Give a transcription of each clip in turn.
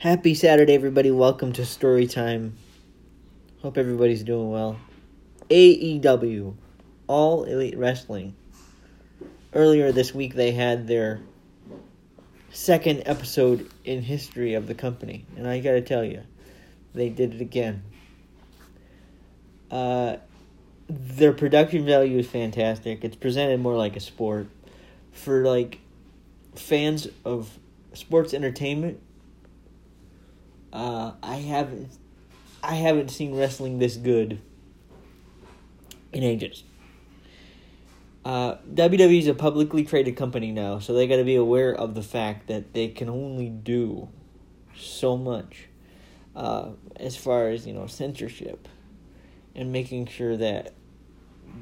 Happy Saturday, everybody. Welcome to Story Time. Hope everybody's doing well. AEW, All Elite Wrestling. Earlier this week, they had their second episode in history of the company. And I gotta tell you, they did it again. Uh, their production value is fantastic. It's presented more like a sport. For like fans of sports entertainment, uh, I haven't I haven't seen wrestling this good in ages. Uh, WWE is a publicly traded company now, so they got to be aware of the fact that they can only do so much uh, as far as you know censorship and making sure that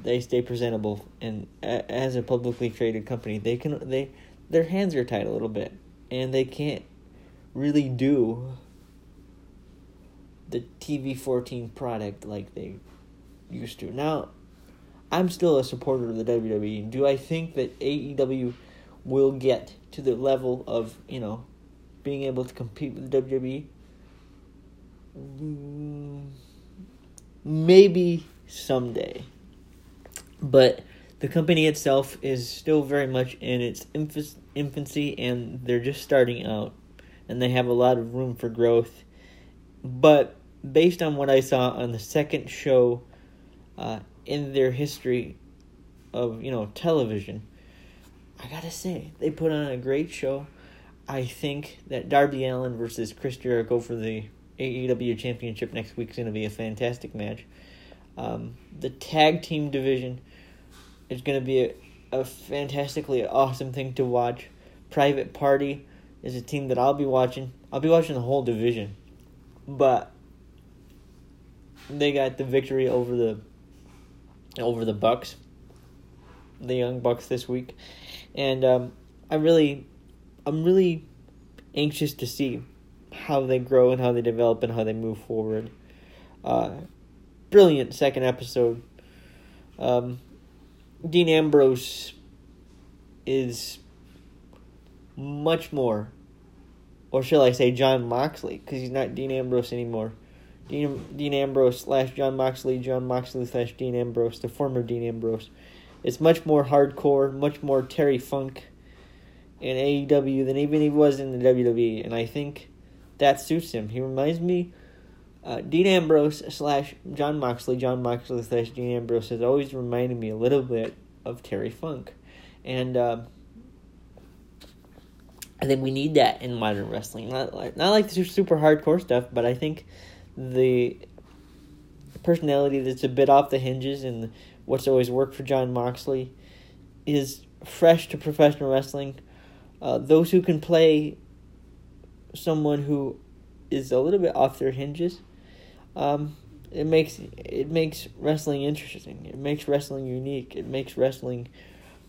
they stay presentable. And as a publicly traded company, they can they their hands are tied a little bit, and they can't really do the TV fourteen product like they used to. Now, I'm still a supporter of the WWE. Do I think that AEW will get to the level of you know being able to compete with the WWE? Mm, Maybe someday, but the company itself is still very much in its infancy, and they're just starting out, and they have a lot of room for growth. But based on what I saw on the second show uh, in their history of you know television, I gotta say they put on a great show. I think that Darby Allin versus Chris Jericho for the AEW Championship next week is going to be a fantastic match. Um, the tag team division is going to be a, a fantastically awesome thing to watch. Private Party is a team that I'll be watching. I'll be watching the whole division, but they got the victory over the over the Bucks, the Young Bucks this week, and um, I really, I'm really anxious to see how they grow and how they develop and how they move forward. Uh, brilliant second episode. Um, Dean Ambrose is much more, or shall I say, Jon Moxley, because he's not Dean Ambrose anymore. Dean, Dean Ambrose slash Jon Moxley, Jon Moxley slash Dean Ambrose, the former Dean Ambrose. It's much more hardcore, much more Terry Funk in AEW than even he was in the WWE, and I think that suits him. He reminds me, uh, Dean Ambrose slash Jon Moxley, Jon Moxley slash Dean Ambrose has always reminded me a little bit of Terry Funk, and uh, I think we need that in modern wrestling. Not like not like the super hardcore stuff, but I think the personality that's a bit off the hinges and what's always worked for Jon Moxley is fresh to professional wrestling. Uh, those who can play someone who is a little bit off their hinges, um, it makes it makes wrestling interesting. It makes wrestling unique. It makes wrestling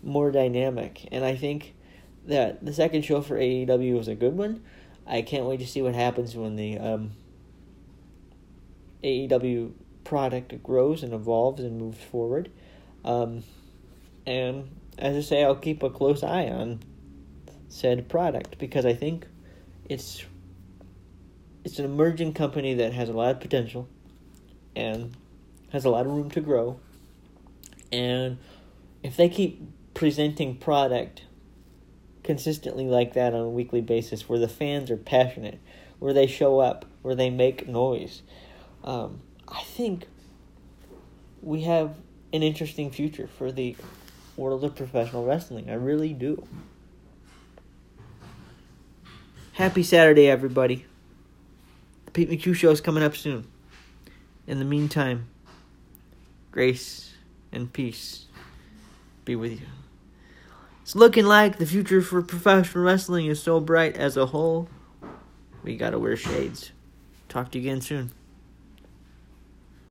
more dynamic. And I think that the second show for AEW was a good one. I can't wait to see what happens when the um, AEW product grows and evolves and moves forward. Um, and as I say, I'll keep a close eye on said product because I think it's it's an emerging company that has a lot of potential and has a lot of room to grow. And if they keep presenting product consistently like that on a weekly basis, where the fans are passionate, where they show up, where they make noise, um, I think we have an interesting future for the world of professional wrestling. I really do. Happy Saturday, everybody. The Pete McHugh show is coming up soon. In the meantime, grace and peace be with you. It's looking like the future for professional wrestling is so bright as a whole. We gotta wear shades. Talk to you again soon.